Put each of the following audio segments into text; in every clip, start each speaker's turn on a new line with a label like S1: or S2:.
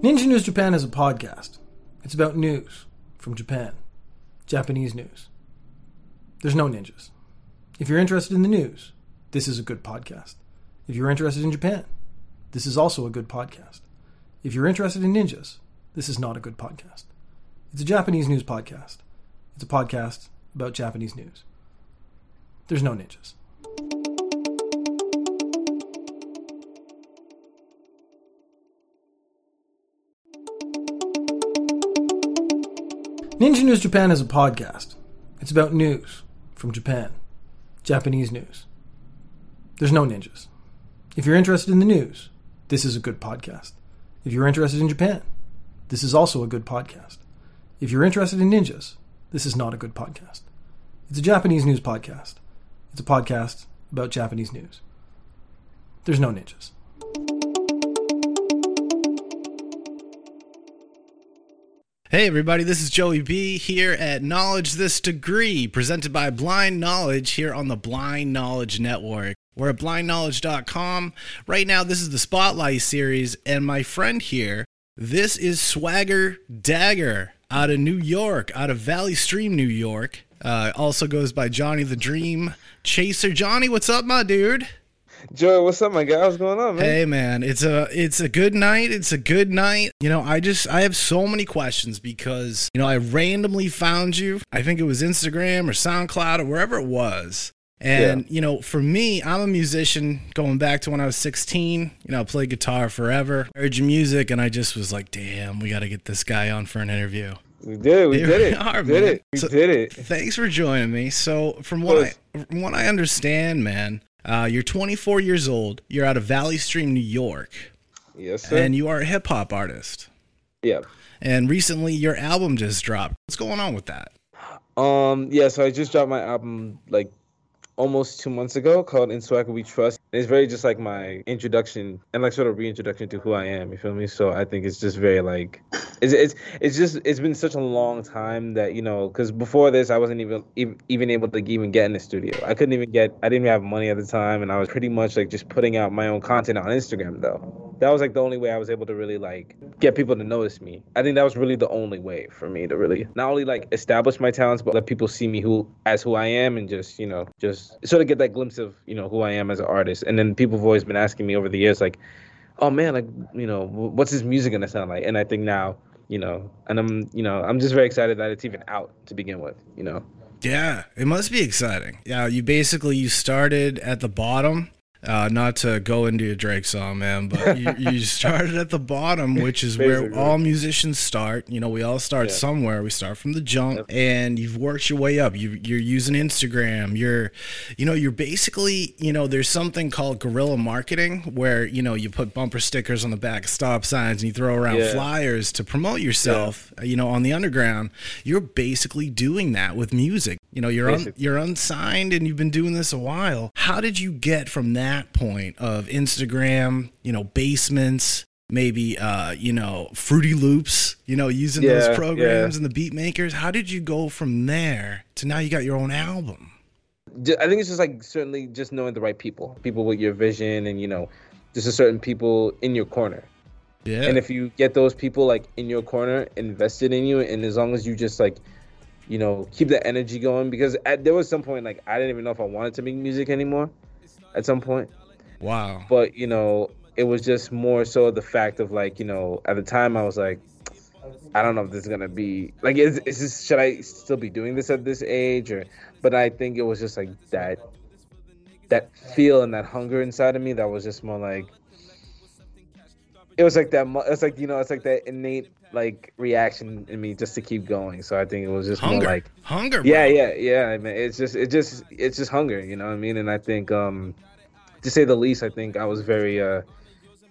S1: Ninja News Japan is a podcast. It's about news from Japan, Japanese news. There's no ninjas. If you're interested in the news, this is a good podcast. If you're interested in Japan, this is also a good podcast. If you're interested in ninjas, this is not a good podcast. It's a Japanese news podcast. It's a podcast about Japanese news. There's no ninjas. Ninja News Japan is a podcast. It's about news from Japan, Japanese news. There's no ninjas. If you're interested in the news, this is a good podcast. If you're interested in Japan, this is also a good podcast. If you're interested in ninjas, this is not a good podcast. It's a Japanese news podcast. It's a podcast about Japanese news. There's no ninjas.
S2: Hey, everybody, this is Joey B here at Knowledge This Degree, presented by Blind Knowledge here on the Blind Knowledge Network. We're at blindknowledge.com. Right now, this is the Spotlight series, and my friend here, this is Swagger Dagger out of New York, out of Valley Stream, New York. Uh, also goes by Johnny the Dream Chaser. Johnny, what's up, my dude?
S3: Joey, what's up, my guy? What's going on, man?
S2: Hey man, it's a it's a good night. It's a good night. You know, I just I have so many questions because you know I randomly found you. I think it was Instagram or SoundCloud or wherever it was. And
S3: Yeah.
S2: you know, for me, I'm a musician going back to when I was 16. You know, I played guitar forever. I heard your music, and I just was like, "Damn, we got to get this guy on for an interview."
S3: We did. We did it.
S2: are,
S3: we did it. We
S2: So-
S3: did it.
S2: Thanks for joining me. So, from what I from what I understand, man, uh, you're 24 years old. You're out of Valley Stream, New York.
S3: Yes, sir.
S2: and you are a hip hop artist.
S3: yeah.
S2: And recently, your album just dropped. What's going on with that?
S3: Um. Yeah. So I just dropped my album like almost two months ago called In Swagger We Trust. It's very just like my introduction and like sort of reintroduction to who I am. You feel me? So I think it's just very like it's it's it's just it's been such a long time that you know because before this I wasn't even even able to even get in the studio. I couldn't even get I didn't even have money at the time and I was pretty much like just putting out my own content on Instagram though. That was like the only way I was able to really like get people to notice me. I think that was really the only way for me to really not only like establish my talents but let people see me who as who I am and just you know just sort of get that glimpse of you know who I am as an artist. And then people have always been asking me over the years like, oh man, like you know what's his music gonna sound like? And I think now you know, and I'm you know I'm just very excited that it's even out to begin with. You know.
S2: Yeah, it must be exciting. Yeah, you basically you started at the bottom. Uh, not to go into a Drake song, man, but you, you started at the bottom, which is where all musicians start. You know, we all start
S3: Yeah.
S2: somewhere. We start from the jump, and you've worked your way up. You, you're using Instagram. You're, you know, you're basically, you know, there's something called guerrilla marketing where you know you put bumper stickers on the back of stop signs and you throw around
S3: Yeah.
S2: flyers to promote yourself. uh, You know, on the underground, you're basically doing that with music. You know, you're un, you're unsigned and you've been doing this a while. How did you get from that point of Instagram, you know, basements, maybe uh, you know, Fruity Loops, you know, using
S3: Yeah,
S2: those programs
S3: yeah.
S2: and the beat makers? How did you go from there to now you got your own album?
S3: I think it's just like certainly just knowing the right people, people with your vision, and you know, just a certain people in your corner.
S2: Yeah.
S3: And if you get those people like in your corner, invested in you, and as long as you just like, you know, keep the energy going, because at, there was some point like I didn't even know if I wanted to make music anymore. At some point,
S2: wow.
S3: but you know, it was just more so the fact of like, you know, at the time I was like, I don't know if this is gonna be like, is, is this should I still be doing this at this age or? But I think it was just like that, that feel and that hunger inside of me that was just more like. It was like that. It's like you know. It's like that innate like reaction in me just to keep going. So I think it was just
S2: Hunger.
S3: more like
S2: Hunger.
S3: yeah,
S2: bro.
S3: yeah, yeah. I mean, it's just, it just, it's just hunger. You know what I mean? And I think, um, to say the least, I think I was very uh,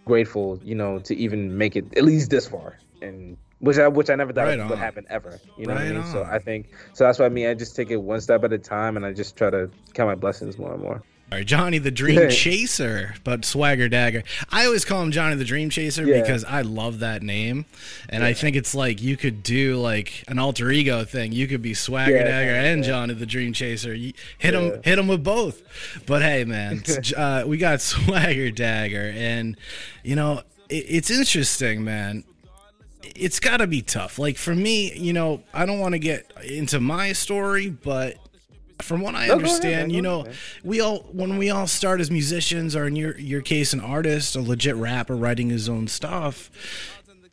S3: grateful, you know, to even make it at least this far, and which I, which I never thought
S2: Right
S3: would happen ever. You know what I
S2: Right
S3: mean? So. I think, so that's why I mean, I just take it one step at a time, and I just try to count my blessings more and more.
S2: Right, Johnny the Dream
S3: Yeah.
S2: Chaser, but Swagger Dagger. I always call him Johnny the Dream Chaser
S3: Yeah.
S2: because I love that name, and I think it's like you could do like an alter ego thing. You could be Swagger
S3: Yeah,
S2: Dagger and
S3: yeah.
S2: Johnny the Dream Chaser. You hit
S3: Yeah.
S2: him, hit him with both. But hey, man, uh, we got Swagger Dagger, and you know it, it's interesting, man. it's got to be tough. Like for me, you know, I don't want to get into my story, but from what I
S3: No, go ahead,
S2: understand, you know, we all when we all start as musicians, or in your your case, an artist, a legit rapper writing his own stuff.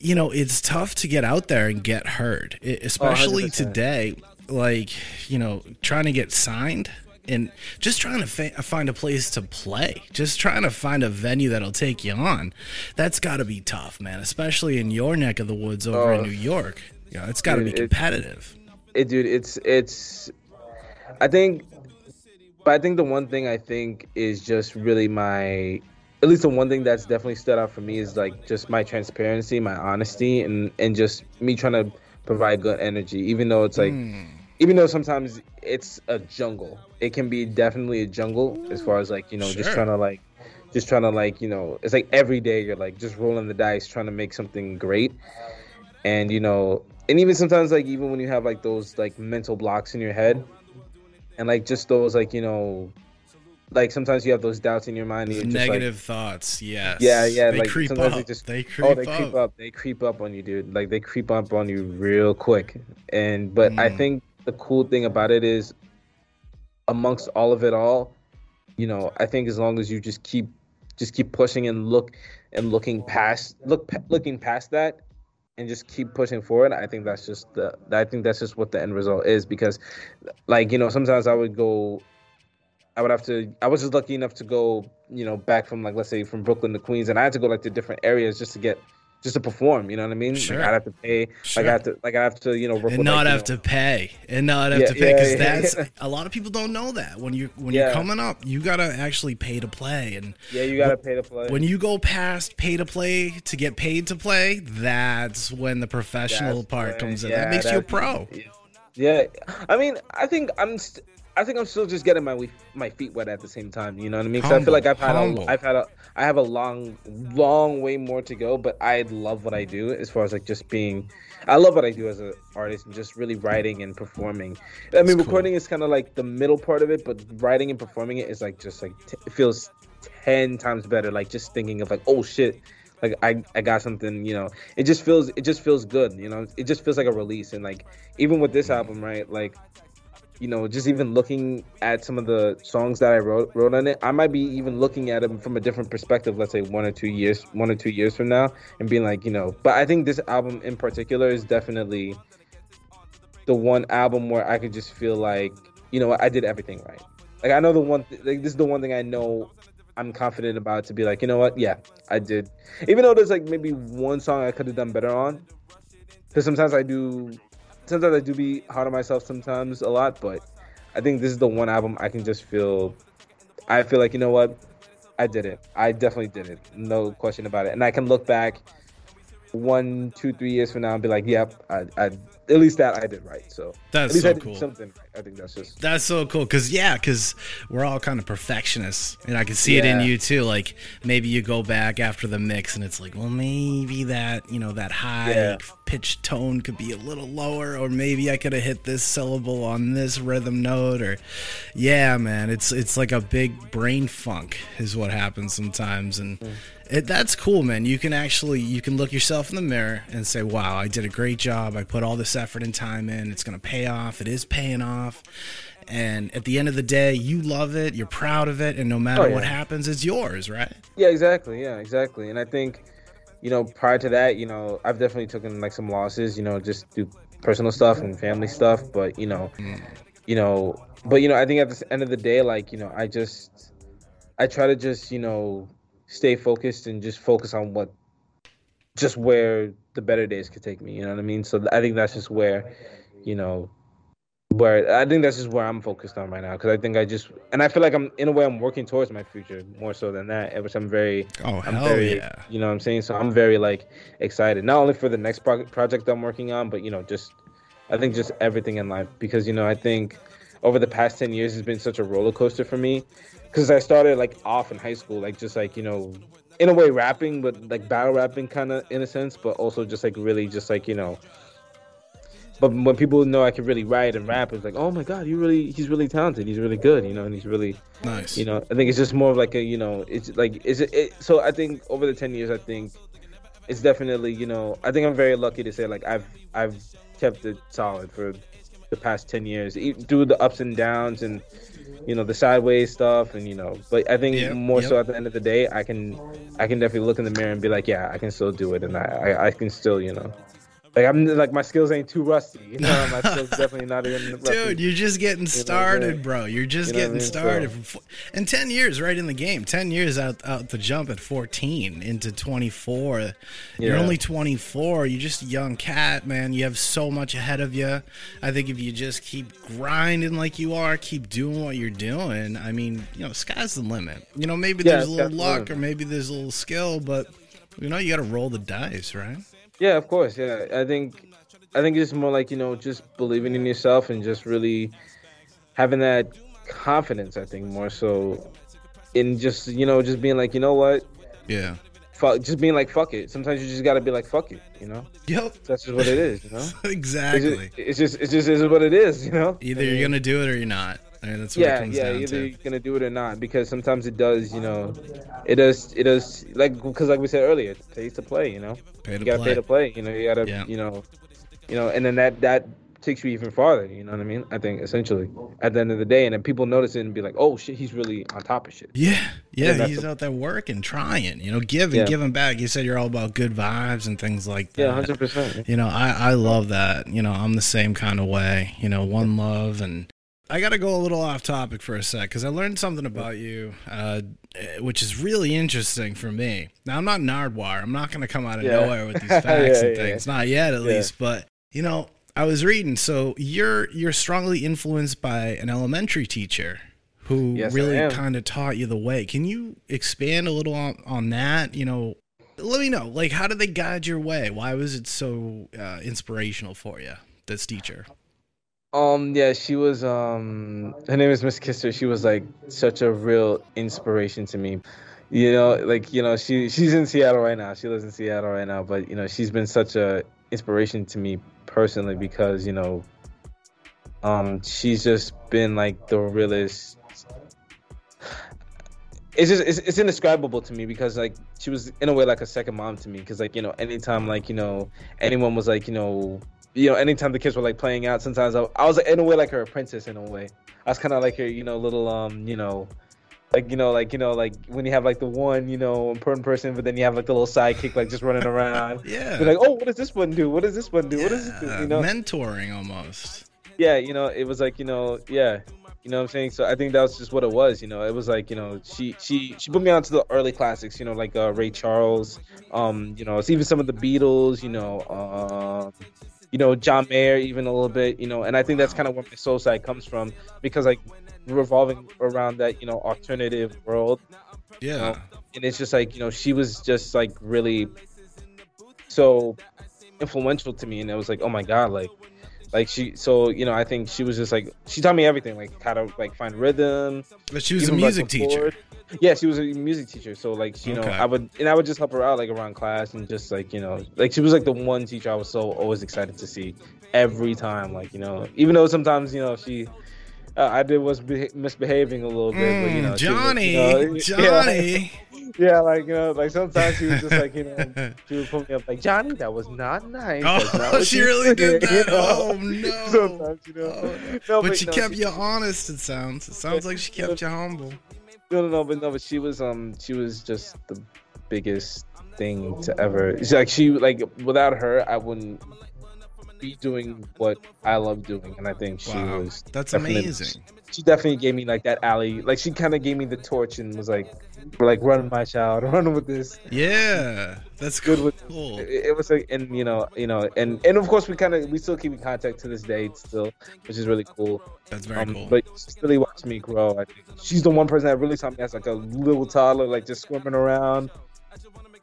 S2: You know, it's tough to get out there and get heard,
S3: Oh,
S2: I- especially
S3: 100%.
S2: today. Like, you know, trying to get signed and just trying to fa- find a place to play, just trying to find a venue that'll take you on. That's got to be tough, man, especially in your neck of the woods over in
S3: Oh.
S2: New York. You know, it's got to be
S3: Dude, it-
S2: competitive.
S3: it dude it's it's i think but i think the one thing i think is just really my at least the one thing that's definitely stood out for me is like just my transparency my honesty and and just me trying to provide good energy even though it's like
S2: Hmm.
S3: even though sometimes it's a jungle. It can be definitely a jungle as far as like you know just trying to like just trying to like you know it's like every day you're like just rolling the dice trying to make something great. And you know and even sometimes like even when you have like those like mental blocks in your head and like just those like you know like sometimes you have those doubts in your mind and just like
S2: Negative thoughts, yes.
S3: yeah yeah
S2: They
S3: like
S2: creep
S3: sometimes
S2: up.
S3: they just
S2: they creep
S3: oh they
S2: up.
S3: creep up they creep up on you dude like they creep up on you real quick and but i
S2: Mm.
S3: think the cool thing about it is amongst all of it all you know i think as long as you just keep just keep pushing and look and looking past look looking past that and just keep pushing forward i think that's just the i think that's just what the end result is because like you know sometimes i would go i would have to i was just lucky enough to go you know back from like let's say from brooklyn to queens and i had to go like to different areas just to get just to perform you know what i mean?
S2: Sure.
S3: like i'd have to pay
S2: Sure.
S3: like i have to like i have to you know
S2: and not
S3: like,
S2: have
S3: know-
S2: to pay. And not have
S3: Yeah,
S2: to pay because
S3: yeah,
S2: that's
S3: yeah.
S2: a lot of people don't know that. When you when you're coming up you gotta actually pay to play. And
S3: yeah you gotta pay to play.
S2: when you go past pay to play to get paid to play that's when the professional
S3: That's
S2: part comes in. That makes you a
S3: that's-
S2: pro.
S3: Yeah, I mean, I think I'm, st- I think I'm still just getting my my feet wet at the same time. You know what I mean? 'Cause I feel like I've had
S2: humble.
S3: a, I've had a, I have a long, long way more to go. But I love what I do as far as like just being, I love what I do as an artist and just really writing and performing. I mean,
S2: cool.
S3: recording is kind of like the middle part of it, but writing and performing it is like just like t- it feels ten times better. Like just thinking of like, oh shit. Like I, I got something, you know. It just feels, it just feels good, you know. It just feels like a release, and like even with this album, right? Like you know, just even looking at some of the songs that I wrote wrote on it, I might be even looking at them from a different perspective. Let's say one or two years, one or two years from now, and being like, you know. But I think this album in particular is definitely the one album where I could just feel like, you know, I did everything right. Like I know the one, th- like this is the one thing I know I'm confident about to be like, you know what, yeah, I did. Even though there's like maybe one song I could have done better on, because sometimes I do sometimes I do be hard on myself sometimes a lot, but I think this is the one album I can just feel I feel like you know what? I did it. I definitely did it. No question about it. And I can look back one, two, three years from now and be like, yep, I, I at least that I did right. So
S2: That's so cool.
S3: something right. I think that's just
S2: That's so cool because yeah, because we're all kind of perfectionists, and I can see it in you too. Like maybe you go back after the mix, and it's like, well, maybe that you know that high
S3: Yeah.
S2: pitch tone could be a little lower, or maybe I could have hit this syllable on this rhythm note, or yeah, man, it's it's like a big brain funk is what happens sometimes, and mm. It, that's cool, man. You can actually you can look yourself in the mirror and say, wow, I did a great job. I put all this effort and time in. It's gonna pay off. It is paying off. And at the end of the day, you love it, you're proud of it, and no matter
S3: Oh, yeah.
S2: what happens, it's yours, right?
S3: Yeah, exactly. Yeah, exactly. And I think, you know, prior to that, you know, I've definitely taken like some losses, you know, just do personal stuff and family stuff. But you know, mm. you know, but you know, I think at the end of the day, like you know, I just, I try to just you know, stay focused and just focus on what, just where the better days could take me. You know what I mean? So I think that's just where, you know. Where I think that's just where I'm focused on right now because I think I just and I feel like I'm in a way I'm working towards my future more so than that, which I'm very
S2: Oh
S3: I'm
S2: hell
S3: very,
S2: yeah!
S3: You know what I'm saying? So I'm very like excited, not only for the next pro- project I'm working on, but you know, just I think just everything in life because you know I think over the past ten years has been such a roller coaster for me because I started like off in high school, like just like you know, in a way rapping, but like battle rapping kind of in a sense, but also just like really just like you know. But when people know I can really write and rap, it's like, oh my god, you really, he's really talented, he's really good, you know, and he's really,
S2: Nice.
S3: you know i think it's just more of like a you know it's like is it, it so i think over the 10 years i think it's definitely you know I think I'm very lucky to say like I've I've kept it solid for the past ten years through the ups and downs and you know the sideways stuff and you know but I think
S2: Yep,
S3: more
S2: yep.
S3: so at the end of the day I can I can definitely look in the mirror and be like yeah I can still do it and I I, I can still you know like I'm like my skills ain't too rusty you know my skills definitely not even rusty.
S2: Dude, you're just getting started,
S3: yeah.
S2: bro. You're just
S3: You know what I
S2: getting
S3: mean?
S2: started.
S3: So-
S2: and 10 years right in the game. 10 years out, out the jump at 14 into 24. You're only 24. You're just a young cat, man. You have so much ahead of you. I think if you just keep grinding like you are, keep doing what you're doing, I mean, you know, sky's the limit. You know, maybe
S3: Yeah,
S2: there's a little luck or maybe there's a little skill, but, you know, you got to roll the dice, right?
S3: Yeah, of course. Yeah, I think I think it's more like you know just believing in yourself and just really having that confidence. I think more so in just you know just being like you know what,
S2: Yeah.
S3: fuck, just being like fuck it. Sometimes you just gotta be like fuck it. You know,
S2: Yep.
S3: that's just what it is. You know, it's
S2: exactly.
S3: just it's just, it's just is what it is. You know,
S2: Either
S3: I
S2: you're gonna do it or you're not. Mean, that's
S3: yeah, yeah. Either
S2: to.
S3: you're gonna do it or not, because sometimes it does. You know, it does. It does like because like we said earlier, it pays to play. You know.
S2: Pay to
S3: you gotta
S2: play.
S3: pay to play. You know, you gotta,
S2: Yeah.
S3: you know, you know, and then that that takes you even farther. You know what I mean? I think essentially at the end of the day, and then people notice it and be like, oh shit, he's really on top of shit.
S2: Yeah, yeah, he's
S3: the-
S2: out there working, trying, you know, giving,
S3: Yeah.
S2: giving back. You said you're all about good vibes and things like that.
S3: Yeah, hundred percent.
S2: You know, I, I love that. You know, I'm the same kind of way. You know, one love. And I got to go a little off topic for a sec because I learned something about you, uh, which is really interesting for me. Now, I'm not Nardwuar. I'm not going to come out of
S3: Yeah.
S2: nowhere with these facts
S3: Yeah,
S2: and
S3: yeah,
S2: things. Not yet, at
S3: Yeah.
S2: least. But, you know, I was reading. So you're you're strongly influenced by an elementary teacher who
S3: Yes,
S2: really kind of taught you the way. Can you expand a little on, on that? You know, let me know. Like, how did they guide your way? Why was it so uh, inspirational for you? This teacher.
S3: Um, yeah, she was. Um, her name is Miss Kisser. She was like such a real inspiration to me. You know, like you know, she she's in Seattle right now. She lives in Seattle right now, but you know, she's been such a inspiration to me personally because you know, um, she's just been like the realest. It's just it's, it's indescribable to me because like she was in a way like a second mom to me because like you know anytime like you know anyone was like you know you know, anytime the kids were like playing out, sometimes I, I was in a way like her apprentice in a way. I was kind of like her, you know, little um, you know, like you know, like you know, like when you have like the one, you know, important person, but then you have like the little sidekick like just running around.
S2: Yeah.
S3: Be like, oh, what does this one do? What does this one do? What does this do? You know,
S2: mentoring almost.
S3: yeah, you know, it was like, you know, yeah, you know what I'm saying. So I think that was just what it was. You know, it was like, you know, she she she put me onto the early classics. You know, like uh, Ray Charles. Um, you know, it's even some of the Beatles. You know, um, you know, John Mayer, even a little bit. You know, and I think that's kind of where my soul side comes from because like revolving around that, you know, alternative world
S2: Yeah.
S3: Um, and it's just like you know she was just like really so influential to me and it was like oh my god like like she so you know i think she was just like she taught me everything like how to like find rhythm
S2: But she was a music teacher.
S3: chord. Yeah she was a music teacher so like she, you
S2: Okay.
S3: know i would and i would just help her out like around class and just like you know like she was like the one teacher i was so always excited to see every time like you know even though sometimes you know she uh, I did was beha- misbehaving a little bit, but you
S2: Mm,
S3: know, she was,
S2: Johnny,
S3: you know, yeah.
S2: Johnny.
S3: Yeah, like you know, like sometimes she was just like you know, she would put me up like Johnny, that was not nice. That's not
S2: Oh, she really did
S3: you know?
S2: Oh no.
S3: Sometimes you know,
S2: Oh,
S3: no,
S2: but she
S3: no,
S2: kept you honest. It sounds. It sounds like she kept you humble.
S3: No, no, no, but no, but she was um, she was just the biggest thing to ever. It's like she like without her, I wouldn't be doing what I love doing, and I think she
S2: Wow,
S3: was.
S2: that's amazing.
S3: She definitely gave me like that alley, like she kind of gave me the torch and was like, like run my child, run with this.
S2: Yeah, that's
S3: Good
S2: cool.
S3: with- It, it was like, and you know, you know, and and of course we kind of we still keep in contact to this day still, which is really cool.
S2: That's very
S3: Um,
S2: cool.
S3: But she's really watched me grow. I think she's the one person that really taught me as like a little toddler, like just swimming around,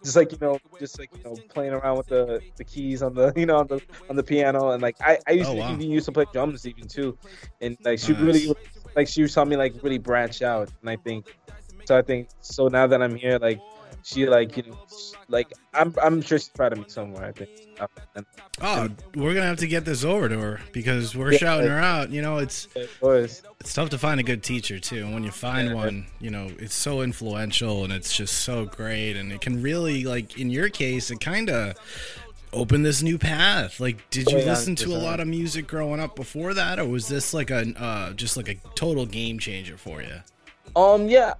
S3: just like you know, just like you know, playing around with the, the keys on the you know on the on the piano, and like I I used
S2: Oh,
S3: to
S2: wow.
S3: even used to play drums even too, and like she
S2: Nice.
S3: really like she taught me like really branch out, and I think so. I think so now that I'm here, like she like you know like I'm I'm sure she's proud of me somewhere. I think.
S2: Oh, we're gonna have to get this over to her because we're yeah, shouting her out. You know, it's it's tough to find a good teacher too, and when you find yeah. one, you know, it's so influential and it's just so great, and it can really like in your case, it kind of open this new path like did you listen to a lot of music growing up before that or was this like a uh, just like a total game changer for you
S3: um yeah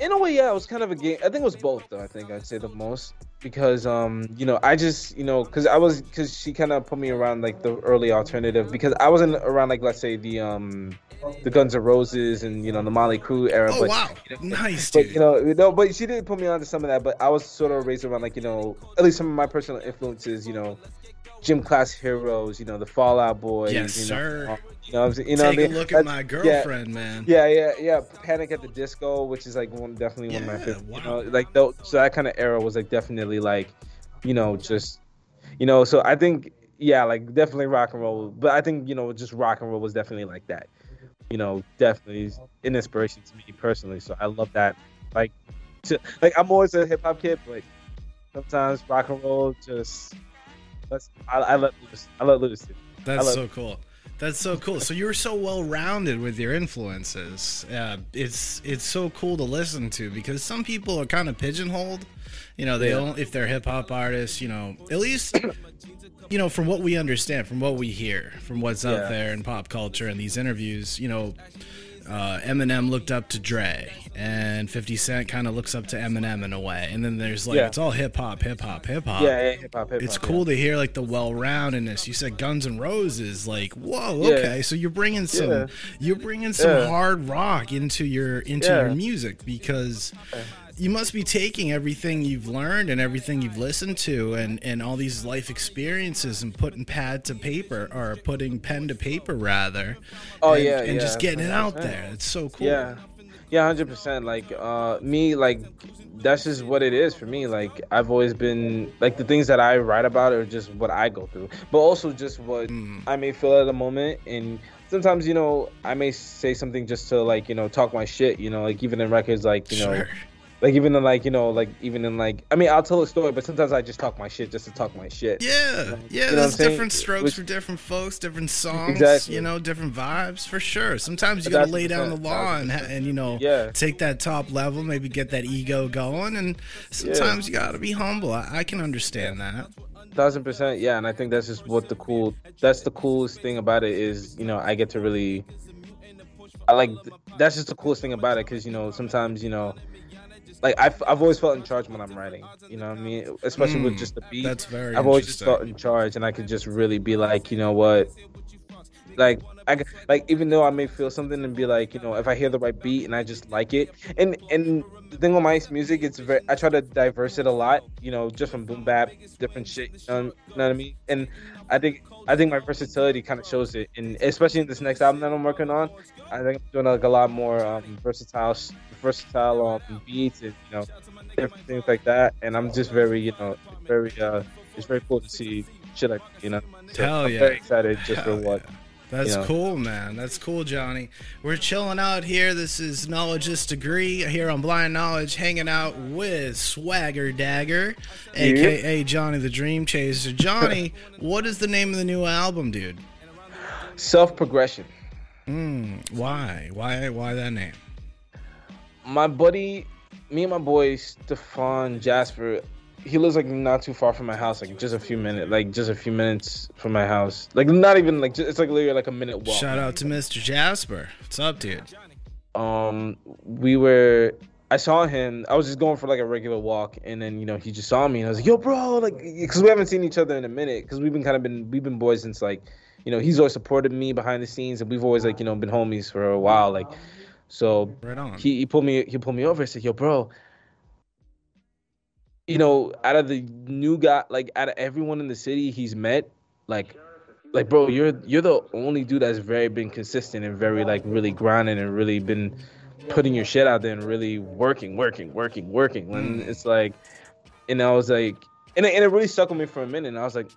S3: in a way, yeah, it was kind of a game. I think it was both, though. I think I'd say the most because, um, you know, I just, you know, because I was, because she kind of put me around like the early alternative because I wasn't around like let's say the um, the Guns N' Roses and you know the Mötley Crüe era.
S2: Oh
S3: but,
S2: wow,
S3: you know,
S2: nice,
S3: but,
S2: dude.
S3: You know, you know, but she didn't put me on to some of that. But I was sort of raised around like you know, at least some of my personal influences. You know, gym class heroes. You know, the Fall Out Boys.
S2: Yes,
S3: you know,
S2: sir.
S3: You know, you know,
S2: take a look at my girlfriend,
S3: yeah,
S2: man.
S3: Yeah, yeah, yeah. Panic at the Disco, which is like one definitely one
S2: yeah,
S3: of my favorite.
S2: Wow.
S3: You know, like though, so that kind of era was like definitely like, you know, just, you know. So I think, yeah, like definitely rock and roll. But I think you know, just rock and roll was definitely like that. You know, definitely an inspiration to me personally. So I love that. Like, to, like I'm always a hip hop kid, but sometimes rock and roll just. I, I let loose. I let loose.
S2: That's so cool. That's so cool. So you're so well rounded with your influences. Uh, it's it's so cool to listen to because some people are kind of pigeonholed. You know, they
S3: Yeah.
S2: don't if they're hip hop artists. You know, at least you know from what we understand, from what we hear, from what's out there in pop culture and these interviews. You know, uh, Eminem looked up to Dre, and 50 Cent kind of looks up to Eminem in a way. And then there's like
S3: Yeah.
S2: it's all hip hop, hip hop, hip hop
S3: Yeah, yeah, hip hop, hip hop.
S2: it's cool to hear like the well-roundedness. You said Guns and Roses, like whoa,
S3: Yeah.
S2: okay. So you're bringing some,
S3: Yeah.
S2: you're bringing some
S3: Yeah.
S2: hard rock into your into
S3: Yeah.
S2: your music because you must be taking everything you've learned and everything you've listened to and and all these life experiences and putting pad to paper or putting pen to paper rather.
S3: Oh,
S2: and,
S3: yeah,
S2: and
S3: yeah,
S2: just getting it out there. It's so cool.
S3: Yeah, yeah, hundred percent. Like uh, me, like that's just what it is for me. Like I've always been like the things that I write about are just what I go through, but also just what
S2: Mm.
S3: I may feel at the moment. And sometimes, you know, I may say something just to like you know talk my shit. You know, like even in records, like you know.
S2: Sure.
S3: Like even in like you know like even in like I mean I'll tell a story but sometimes I just talk my shit just to talk my shit.
S2: Yeah, yeah.
S3: You know what
S2: there's
S3: I'm
S2: different strokes
S3: Which-
S2: for different folks, different songs.
S3: Exactly.
S2: You know, different vibes for sure. Sometimes you gotta lay down the law and, and you know
S3: Yeah.
S2: take that top level, maybe get that ego going, and sometimes you gotta be humble. I, I can understand that.
S3: thousand percent yeah and i think that's just what the cool that's the coolest thing about it is you know i get to really i like that's just the coolest thing about it because you know sometimes you know like I've, I've always felt in charge when i'm writing you know what i mean? Especially with
S2: Mm,
S3: just the beat.
S2: That's very.
S3: i've always just felt in charge and i could just really be like you know what? Like I like even though I may feel something and be like you know if I hear the right beat and I just like it. And and the thing with my music it's very I try to diverse it a lot you know just from boom bap different shit you know, you know what I mean? And I think I think my versatility kind of shows it and especially in this next album that I'm working on I think I'm doing like a lot more um, versatile versatile um, beats and you know different things like that and I'm just very you know very uh it's very cool to see shit like you know so
S2: Hell
S3: I'm
S2: yeah.
S3: very excited just for what
S2: yeah. That's
S3: you know.
S2: cool, man. That's cool, Johnny. We're chilling out here. This is Knowledge's Degree here on Blind Knowledge, hanging out with Swagger Dagger, aka Johnny the Dream Chaser. Johnny, what is the name of the new album, dude?
S3: self progression.
S2: Mm, why? Why? Why that name?
S3: My buddy, me and my boy Stefan Jasper, he lives like not too far from my house, like just a few minutes, like just a few minutes from my house. Like not even like just, it's like literally like a minute walk.
S2: Shout out to Mr. Jasper. What's up, dude?
S3: Um, we were. I saw him. I was just going for like a regular walk, and then you know he just saw me, and I was like, "Yo, bro!" Like, because we haven't seen each other in a minute, because we've been kind of been we've been boys since like, you know, he's always supported me behind the scenes, and we've always like you know been homies for a while, like, so
S2: Right on.
S3: he, he pulled me he pulled me over He said, "Yo, bro, you know, out of the new guy, like out of everyone in the city he's met, like, like, bro, you're you're the only dude that's very been consistent and very like really grinding and really been putting your shit out there and really working, working, working, working. When mm. it's like, and I was like, and it, and it really stuck with me for a minute. And I was like,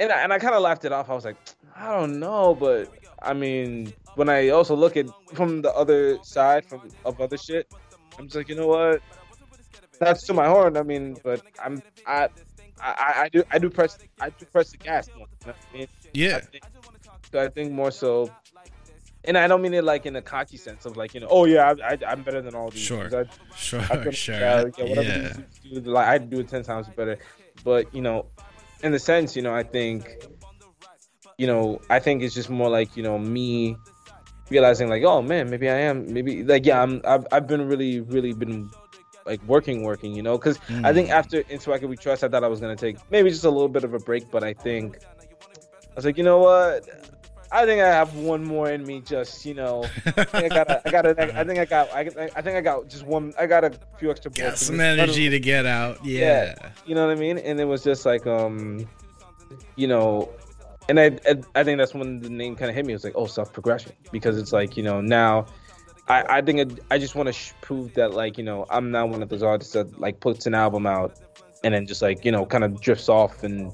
S3: and I, and I kind of laughed it off. I was like, I don't know, but I mean, when I also look at from the other side from of other shit, I'm just like, you know what? That's to my horn. I mean, but I'm I I, I do I do press I do press the gas. More, you know I mean?
S2: Yeah.
S3: I think, so I think more so, and I don't mean it like in a cocky sense of like you know, oh yeah, I, I, am better than all these.
S2: Sure.
S3: I,
S2: Sure.
S3: I
S2: sure.
S3: yeah, yeah, whatever
S2: yeah.
S3: do, like I do it ten times better. But you know, in the sense, you know, I think, you know, I think it's just more like you know me realizing like, oh man, maybe I am, maybe like yeah, I'm, I've, I've been really, really been like working, working, you know, because I think
S2: Mm.
S3: after In Swagger We Trust, I thought I was gonna take maybe just a little bit of a break, but I think I was like, you know what. I think I have one more in me. Just you know, I think I got. I got. I think I got. I, I think I got just one. I got a few extra.
S2: Got some
S3: me.
S2: energy to get out. Yeah.
S3: You know what I mean? And it was just like, um, you know, and I, I, I think that's when the name kind of hit me. It was like, oh, self progression, because it's like, you know, now, I, I think it, I just want to sh- prove that, like, you know, I'm not one of those artists that like puts an album out and then just like, you know, kind of drifts off and,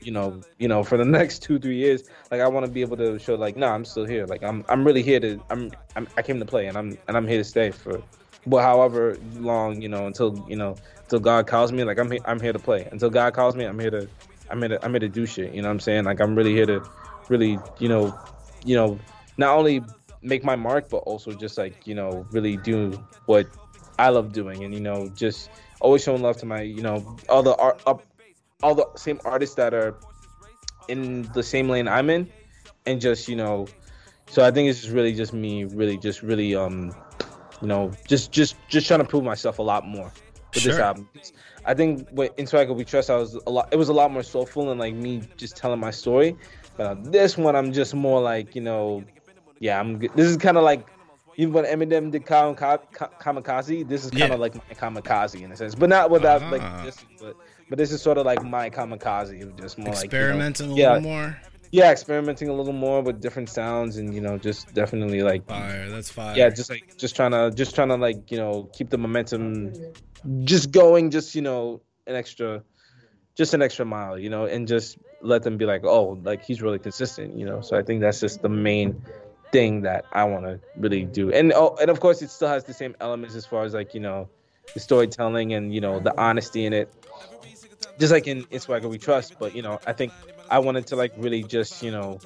S3: you know, you know, for the next two, three years, like I want to be able to show, like, no, I'm still here. Like, I'm, I'm really here to, I'm, I'm, I came to play, and I'm, and I'm here to stay for, well, however long, you know, until, you know, until God calls me. Like, I'm, here, I'm here to play. Until God calls me, I'm here to, I'm here to, I'm here to do shit. You know what I'm saying? Like, I'm really here to, really, you know, you know, not only make my mark, but also just like, you know, really do what I love doing, and you know, just always showing love to my, you know, all the art up, all the same artists that are in the same lane I'm in, and just you know, so I think it's just really just me, really just really um, you know, just just just trying to prove myself a lot more with this album. I think with Into I We Trust, I was a lot. It was a lot more soulful and like me just telling my story. But on this one, I'm just more like you know, yeah, I'm. This is kind of like even when Eminem did Kam- Ka- Ka- Kamikaze. This is kind
S2: Yeah.
S3: of like my Kamikaze in a sense, but not without
S2: Ah.
S3: like this. But but this is sort of like my Kamikaze. of Just more
S2: Experimenting
S3: like you know,
S2: a
S3: yeah,
S2: little more.
S3: yeah, experimenting a little more with different sounds and you know just definitely like
S2: Fire. That's fire.
S3: yeah just like just trying to just trying to like you know keep the momentum just going just you know an extra just an extra mile you know and just let them be like oh like he's really consistent you know so i think that's just the main thing that i want to really do. And oh and of course it still has the same elements as far as like you know the storytelling and you know the honesty in it. Just like in it's Swagger We Trust, but you know, I think I wanted to like really just, you know,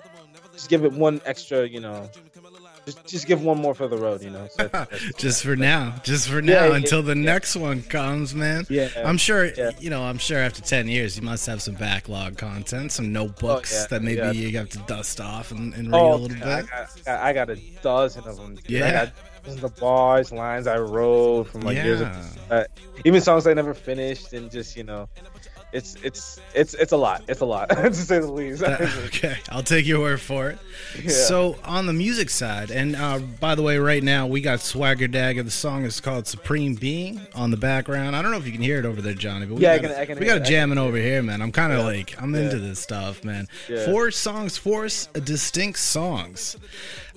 S3: just give it one extra, you know, just just give one more for the road, you know. So that's-
S2: just for now. Just for now
S3: Yeah, yeah,
S2: until the
S3: yeah.
S2: next one comes, man.
S3: Yeah,
S2: I'm sure you know, I'm sure after 10 years you must have some backlog content, some notebooks
S3: Oh,
S2: that maybe you have to dust off and, and read
S3: oh,
S2: a little
S3: I
S2: bit.
S3: got, I got a dozen of them. dude.
S2: Yeah.
S3: I got dozens bars, lines I wrote from like years ago. Uh, even songs I never finished, and just you know, it's it's it's it's a lot. It's a lot to say the least.
S2: Okay, I'll take your word for it.
S3: Yeah.
S2: So on the music side, and uh, by the way, right now we got Swagger Dagger. The song is called "Supreme Being" on the background. I don't know if you can hear it over there, Johnny, but we
S3: Yeah, I
S2: got,
S3: can- I can
S2: we got
S3: it.
S2: Jamming over here, man. I'm kind of
S3: Yeah.
S2: like I'm
S3: Yeah.
S2: into this stuff, man. Four songs, four distinct songs.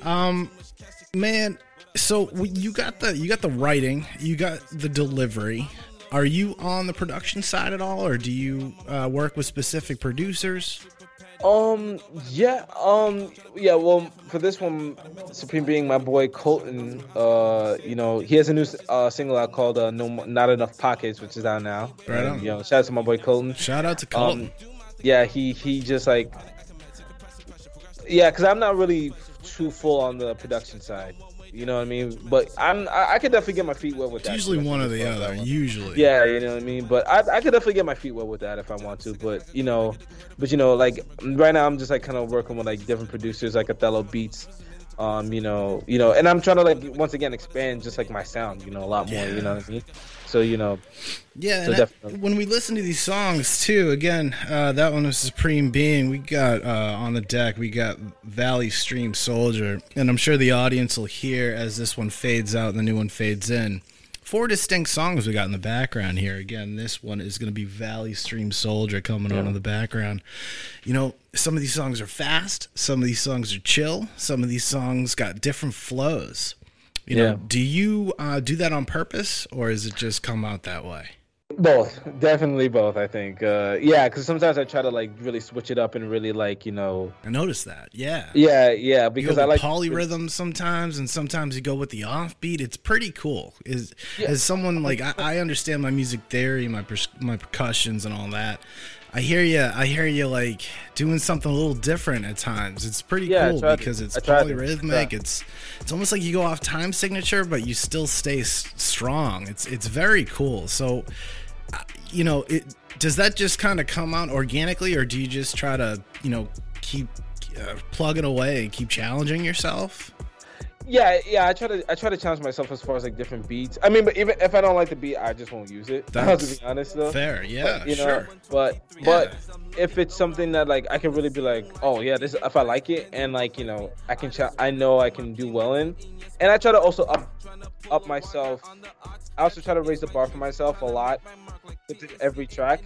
S2: Um, man. So you got the you got the writing, you got the delivery. Are you on the production side at all, or do you uh, work with specific producers?
S3: Um. Yeah. Um. Yeah. Well, for this one, Supreme being my boy Colton. Uh. You know, he has a new uh, single out called uh, "No Not Enough Pockets," which is out now.
S2: Right
S3: And,
S2: on.
S3: You know, shout out to my boy Colton.
S2: Shout out to Colton.
S3: Um. Yeah. He he just like. Yeah, because I'm not really too full on the production side. You know what I mean? But I'm I, I could definitely get my feet wet with
S2: It's
S3: that.
S2: usually one or the other. Usually.
S3: Yeah, you know what I mean. But I, I could definitely get my feet wet with that if I want to. But you know, but you know, like right now I'm just like kind of working with like different producers, like Othello Beats. Um, you know, you know, and I'm trying to like once again expand just like my sound, you know, a lot more. You know what I mean? So you know,
S2: Yeah,
S3: So
S2: and I- when we listen to these songs too, again, uh, that one was Supreme Being. We got uh, on the deck, we got Valley Stream Soldier, and I'm sure the audience will hear as this one fades out and the new one fades in. Four distinct songs we got in the background here. Again, this one is going to be Valley Stream Soldier coming on in the background. You know, some of these songs are fast, some of these songs are chill, some of these songs got different flows. You know, do you uh, do that on purpose, or is it just come out that way?
S3: Both, definitely both. I think, uh, yeah, because sometimes I try to like really switch it up and really like you know,
S2: I noticed that. Yeah.
S3: yeah, yeah, because I like
S2: polyrhythms sometimes, and sometimes you go with the offbeat. It's pretty cool. Is
S3: Yeah.
S2: as someone like I, I understand my music theory, my pers- my percussions, and all that. I hear you. I hear you like doing something a little different at times. It's pretty
S3: Yeah,
S2: cool
S3: try to-
S2: because it's polyrhythmic.
S3: yeah.
S2: It's it's almost like you go off time signature, but you still stay s- strong. It's it's very cool. So, you know, it does that just kind of come out organically, or do you just try to you know keep uh, plugging away and keep challenging yourself?
S3: Yeah, yeah. I try to I try to challenge myself as far as like different beats. I mean, but even if I don't like the beat, I just won't use it.
S2: That's
S3: to be honest, though.
S2: Fair, yeah,
S3: But, you know,
S2: sure.
S3: But but if it's something that like I can really be like, oh yeah, this if I like it and like you know I can ch- I know I can do well in, and I try to also up up myself. I also try to raise the bar for myself a lot with every track.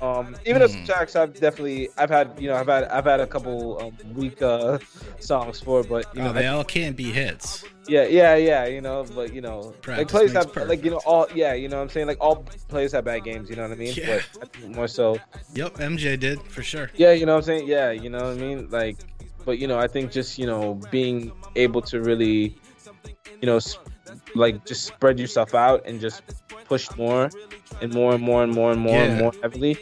S3: Um, even if
S2: Hmm.
S3: tracks I've definitely I've had you know I've had I've had a couple um, weak uh, songs for, but you know
S2: Oh, they
S3: I-
S2: all can't be hits.
S3: yeah, yeah, yeah, you know, but you know, like
S2: Practice
S3: plays
S2: makes
S3: have like you know all yeah, you know what I'm saying like all players have bad games, you know what I mean?
S2: Yeah.
S3: But more so,
S2: Yep, MJ did for sure.
S3: yeah, you know what I'm saying? Yeah, you know what I mean? Like, but you know, I think just you know being able to really, you know, s- like just spread yourself out and just push more and more and more and more and more
S2: Yeah.
S3: and more heavily.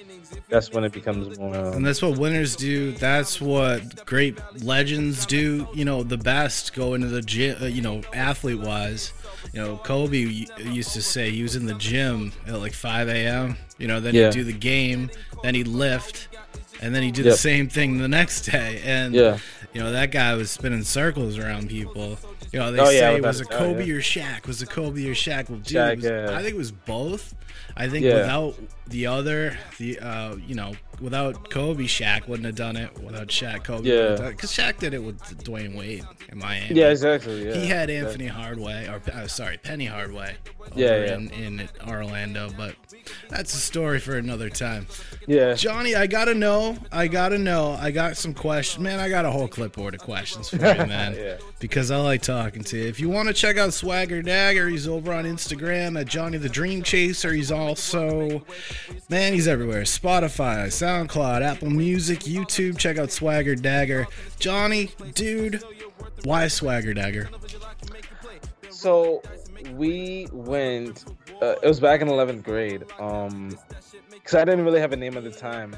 S3: That's when it becomes more.
S2: And
S3: Um,
S2: that's what winners do. That's what great legends do. You know, the best go into the gym, uh, you know, athlete wise. You know, Kobe used to say he was in the gym at like 5 a.m. You know, then
S3: Yeah.
S2: he'd do the game, then he'd lift, and then he'd do the same thing the next day. And,
S3: Yeah.
S2: you know, that guy was spinning circles around people. You know, they
S3: Oh,
S2: say it was
S3: doubt,
S2: Kobe
S3: yeah.
S2: or Shaq. Was it Kobe or Shaq? Well, dude,
S3: Shaq,
S2: was,
S3: yeah.
S2: I think it was both. I think
S3: Yeah.
S2: without the other, the uh, you know, without Kobe, Shaq wouldn't have done it. Without Shaq, Kobe,
S3: Yeah.
S2: because Shaq did it with Dwyane Wade in Miami.
S3: yeah, exactly. Yeah.
S2: He had. Anthony Hardaway, or uh, sorry, Penny Hardaway, over
S3: Yeah, yeah.
S2: In, in Orlando, but that's a story for another time.
S3: Yeah.
S2: Johnny, I gotta know, I gotta know, I got some questions. Man, I got a whole clipboard of questions for you, man.
S3: Yeah.
S2: Because I like talking to you. If you want to check out Swagger Dagger, he's over on Instagram at Johnny the Dream Chaser. He's also, man, he's everywhere. Spotify, SoundCloud, Apple Music, YouTube. Check out Swagger Dagger. Johnny, dude, why Swagger Dagger?
S3: So we went. Uh, it was back in 11th grade. Um, because I didn't really have a name at the time,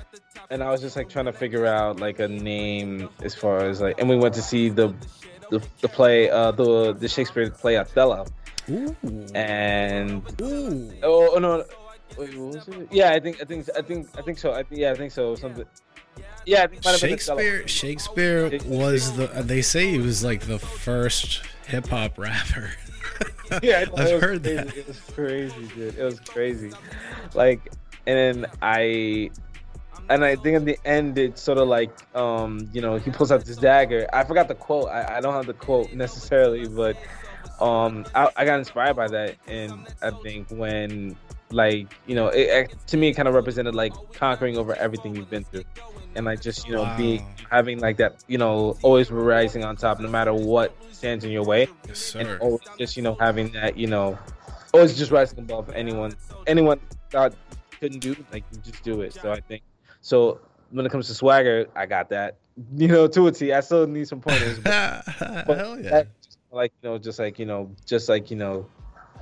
S3: and I was just like trying to figure out like a name as far as like. And we went to see the the, the play, uh, the the Shakespeare play Othello,
S2: Ooh.
S3: and
S2: Ooh.
S3: oh, oh no. Wait, what was it? Yeah, I think I think I think I think so. I think yeah, I think so. Something. Yeah, I think it might have been
S2: Shakespeare Shakespeare was the they say he was like the first hip hop rapper.
S3: yeah,
S2: I've heard
S3: crazy.
S2: that.
S3: It was crazy, dude. It was crazy. Like, and then I, and I think at the end it's sort of like, um, you know, he pulls out this dagger. I forgot the quote. I, I don't have the quote necessarily, but um, I, I got inspired by that, and I think when, like, you know, it, it to me it kind of represented like conquering over everything you've been through, and like just you know
S2: Wow.
S3: being having like that, you know, always rising on top no matter what stands in your way
S2: Yes,
S3: and always just you know having that you know always just rising above anyone anyone that couldn't do like just do it so i think so when it comes to swagger i got that you know to a t i still need some pointers but, but
S2: Hell yeah.
S3: that like you know just like you know just like you know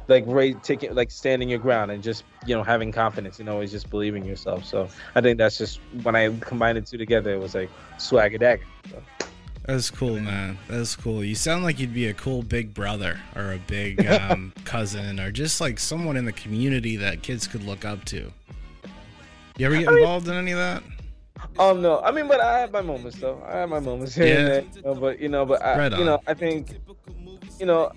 S3: like right taking like standing your ground and just you know having confidence and always just believing yourself so i think that's just when i combined the two together it was like swagger dagger so.
S2: That's cool, man. That's cool. You sound like you'd be a cool big brother or a big um, cousin or just like someone in the community that kids could look up to. You ever get involved in any of that?
S3: Um, no, I mean, but I have my moments though. I have my moments here
S2: Yeah.
S3: and there. You know, but you know, but I,
S2: Right
S3: you know. I think, you know,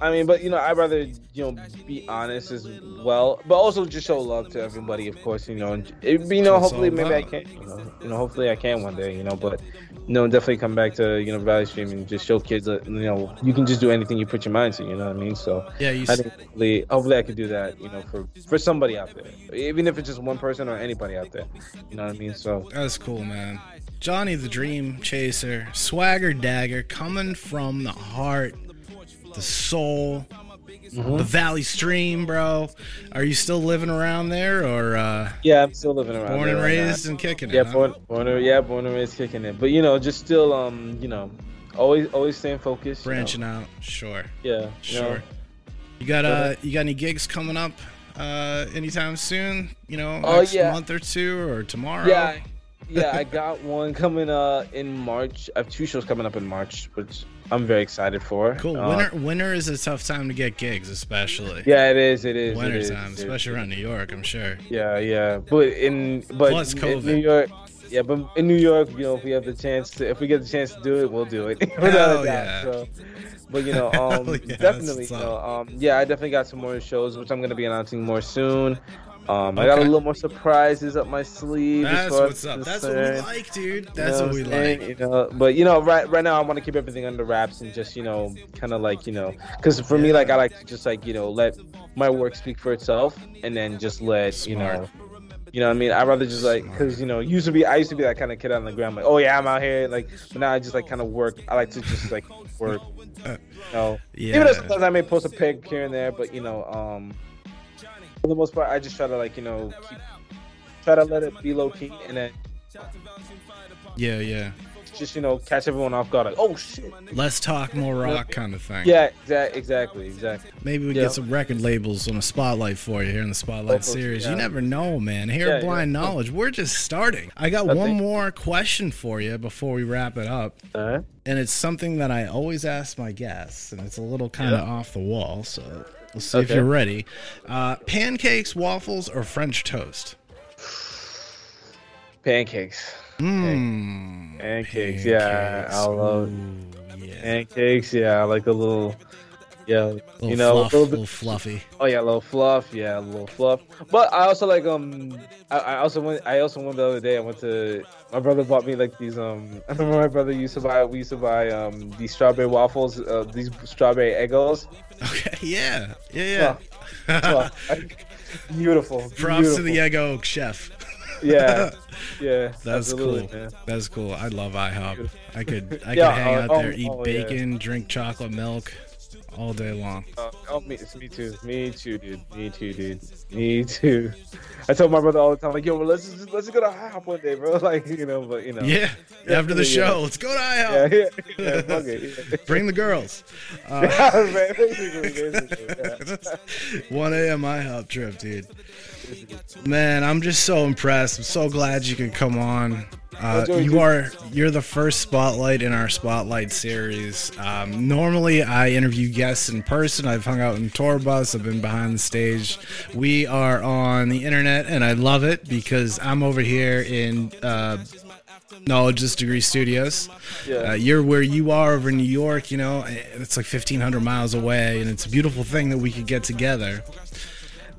S3: I mean, but you know, I'd rather you know be honest as well, but also just show love to everybody, of course. You know, and it, you know, hopefully maybe I can. You know, you know, hopefully I can one day. You know, but you know, definitely come back to you know Valley Stream and just show kids that you know you can just do anything you put your mind to. You know what I mean? So
S2: Yeah, you.
S3: I think hopefully, hopefully I could do that. You know, for for somebody out there, even if it's just one person or anybody out there. You know what I mean? So.
S2: That's cool, man. Johnny the Dream Chaser, Swagger Dagger, coming from the heart, the soul,
S3: Mhm.
S2: the Valley Stream, bro. Are you still living around there, or uh,
S3: Yeah, I'm still living around.
S2: born and
S3: right
S2: raised and kicking it?
S3: Yeah,
S2: huh?
S3: born, born, yeah, born and raised kicking it. But you know, just still, um, you know, always, always staying focused. you know.
S2: branching out. Sure,
S3: Yeah, you
S2: sure.
S3: know.
S2: You got uh, you got any gigs coming up uh, anytime soon? You know,
S3: Oh,
S2: next
S3: yeah.
S2: month or two, or tomorrow?
S3: Yeah, yeah, I got one coming uh in March. I have two shows coming up in March, which I'm very excited for.
S2: Cool.
S3: Uh,
S2: Winter winter is a tough time to get gigs, especially.
S3: Yeah, it is. is. it
S2: Winter
S3: is,
S2: time,
S3: it is.
S2: especially around New York, I'm sure.
S3: Yeah, yeah, but in but
S2: Plus
S3: in New York. Yeah, but in New York, you know, if we have the chance to, if we get the chance to do it, we'll do it. Without
S2: yeah.
S3: So, but you know, um,
S2: yeah,
S3: definitely,
S2: what's
S3: you know, um, yeah, I definitely got some more shows, which I'm gonna be announcing more soon. Um, I got a little more surprises up my sleeve.
S2: That's what's up. That's what we like, dude.
S3: You
S2: That's
S3: know
S2: what we like.
S3: You know, but you know, right right now I want to keep everything under wraps and just you know, kind of like you know, because for me, like I like to just like you know, let my work speak for itself, and then just let you know, you know, what I mean, I'd rather just like because you know, used to be I used to be that kind of kid on the ground, like oh yeah, I'm out here, like, but now I just like kind of work. I like to just like work, you know.
S2: Yeah.
S3: Even though sometimes I may post a pic here and there, but you know, um, for the most part, I just try to like you know, keep, try to let it be low key, and then
S2: yeah, yeah.
S3: just you know catch everyone off guard like oh shit
S2: Less talk, more rock kind of thing.
S3: yeah exa- exactly exactly
S2: Maybe we
S3: Yeah.
S2: get some record labels on a spotlight for you here in the Spotlight series. You never know, man. Here
S3: Yeah,
S2: at Blind
S3: yeah.
S2: Knowledge, we're just starting. I got
S3: I
S2: one
S3: think-
S2: more question for you before we wrap it up.
S3: uh
S2: And it's something that I always ask my guests, and it's a little kind of off the wall. So let's see if you're ready. Uh, pancakes, waffles, or French toast?
S3: pancakes
S2: Mmm.
S3: pancakes yeah I love
S2: yeah.
S3: pancakes yeah I like a little yeah
S2: Little
S3: you know
S2: fluff,
S3: a little
S2: little fluffy.
S3: oh yeah a little fluff yeah a little fluff but I also like um I, I also went I also went the other day I went to my brother bought me like these um I remember my brother used to buy we used to buy um these strawberry waffles uh, these strawberry Eggos
S2: Okay, yeah, yeah, yeah.
S3: Well, beautiful
S2: Props to the
S3: beautiful.
S2: Egg Oak chef.
S3: yeah yeah
S2: That's cool.
S3: man.
S2: That's cool. I love IHOP. I could I
S3: Yeah,
S2: could hang
S3: uh,
S2: out
S3: oh,
S2: there, eat
S3: oh, yeah.
S2: bacon, drink chocolate milk all day long.
S3: Uh, oh, me, it's me too. Me too, dude. Me too, dude. Me too. I tell my brother all the time, like, yo, well, let's just let's just go to IHOP one day, bro. Like, you know, but you know.
S2: Yeah,
S3: Yeah,
S2: after the
S3: yeah.
S2: show, let's go to IHOP.
S3: yeah, yeah, fuck it.
S2: Bring the girls. Uh,
S3: Man, basically, basically,
S2: 1 a.m. IHOP trip, dude. Man, I'm just so impressed. I'm so glad you could come on. Uh, you are you're the first spotlight in our spotlight series. Um, normally, I interview guests in person. I've hung out in tour bus. I've been behind the stage. We are on the internet, and I love it because I'm over here in uh, Knowledge Degree Studios.
S3: Yeah.
S2: Uh, you're where you are over in New York. You know, it's like 1,500 miles away, and it's a beautiful thing that we could get together.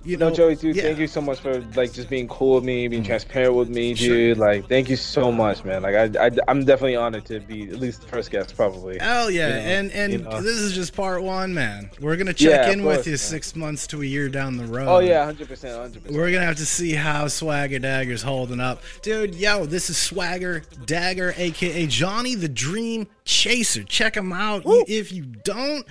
S2: You
S3: No, Joey, dude,
S2: yeah.
S3: thank you so much for like just being cool with me, being mm. transparent with me, dude. Like, thank you so much, man. Like, I, I, I'm definitely honored to be at least the first guest, probably.
S2: Hell yeah,
S3: you know,
S2: and and
S3: you know.
S2: this is just part one, man. We're gonna check
S3: Yeah,
S2: in
S3: of
S2: with you
S3: man.
S2: six months to a year down the road.
S3: Oh yeah, hundred percent, hundred percent.
S2: We're gonna have to see how Swagger Dagger's holding up. Dude, yo, this is Swagger Dagger, aka Johnny the Dream Chaser. Check him out. If you don't,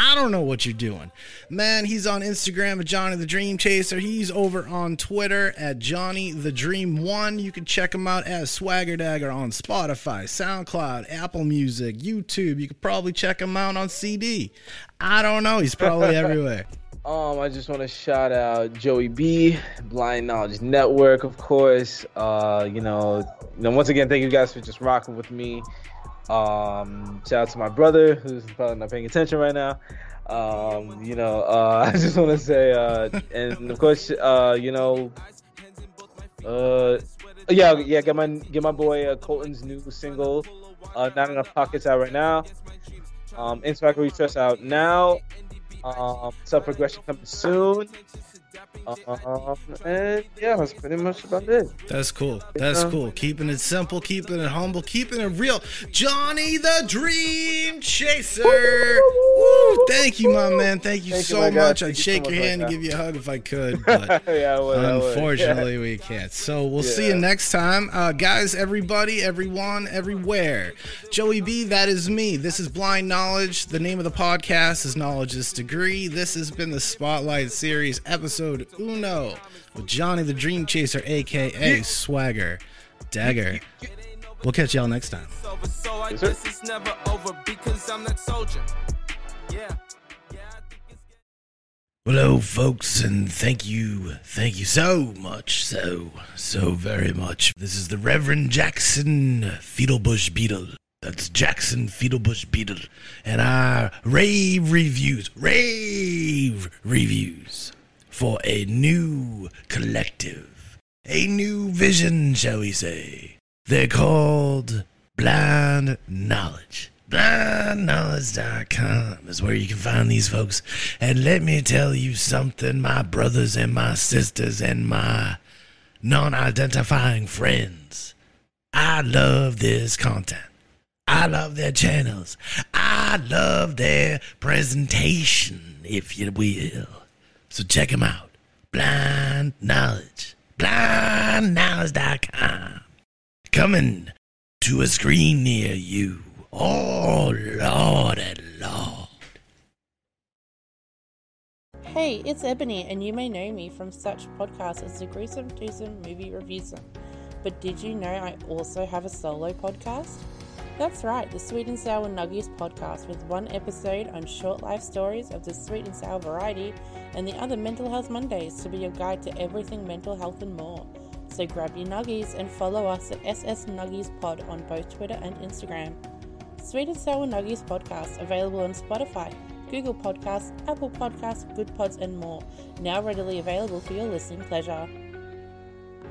S2: I don't know what you're doing. Man, he's on Instagram at Johnny the Dream Chaser. He's over on Twitter at Johnny the Dream One. You can check him out as Swagger Dagger on Spotify, SoundCloud, Apple Music, YouTube. You could probably check him out on CD. I don't know. He's probably everywhere.
S3: Um, I just want to shout out Joey B, Blind Knowledge Network, of course. Uh, you know, you know, once again, thank you guys for just rocking with me. Um, shout out to my brother who's probably not paying attention right now. Um, you know, uh, I just want to say, uh, and of course, uh, you know, uh, yeah, yeah, get my get my boy uh, Colton's new single, uh, "Not Enough Pockets" out right now. Um, In Swagger We Trust out now. Um, Self Progression coming soon. Um, and yeah, that's pretty much about it.
S2: That's cool. That's
S3: Yeah.
S2: cool. Keeping it simple, keeping it humble, keeping it real. Johnny the Dream Chaser. Woo! Thank you, my man. Thank you
S3: Thank
S2: so
S3: guy.
S2: much. I'd
S3: you so
S2: shake
S3: much,
S2: your hand and give you a hug if I could, but
S3: yeah, I would, I would.
S2: unfortunately we can't. So we'll see you next time. Uh, guys, everybody, everyone, everywhere. Joey B, that is me. This is Blind Knowledge. The name of the podcast is Knowledge is Degree. This has been the Spotlight Series, episode uno with Johnny the Dream Chaser, aka Swagger Dagger. We'll catch y'all next time.
S4: over, so I
S3: Yes,
S4: it's never over because I'm that soldier. Yeah, yeah, I think it's
S2: Well, hello, folks, and thank you, thank you so much, so, so very much. This is the Reverend Jackson Fiddlebush Beetle. That's Jackson Fiddlebush Beetle, and our rave reviews, rave reviews for a new collective, a new vision, shall we say. They're called Blind Knowledge. BlindKnowledge.com is where you can find these folks. And let me tell you something, my brothers and my sisters and my non identifying friends. I love this content. I love their channels. I love their presentation, if you will. So check them out. Blind Knowledge. BlindKnowledge.com. Coming to a screen near you. Oh, Lord and Lord.
S5: Hey, it's Ebony, and you may know me from such podcasts as the Gruesome Twosome Movie Reviews. But did you know I also have a solo podcast? That's right, the Sweet and Sour Nuggies podcast, with one episode on short life stories of the sweet and sour variety, and the other Mental Health Mondays to be your guide to everything mental health and more. So grab your nuggies and follow us at SS Nuggies Pod on both Twitter and Instagram. Sweet and Sour Nuggies podcast available on Spotify, Google Podcasts, Apple Podcasts, Good Pods, and more. Now readily available for your listening pleasure.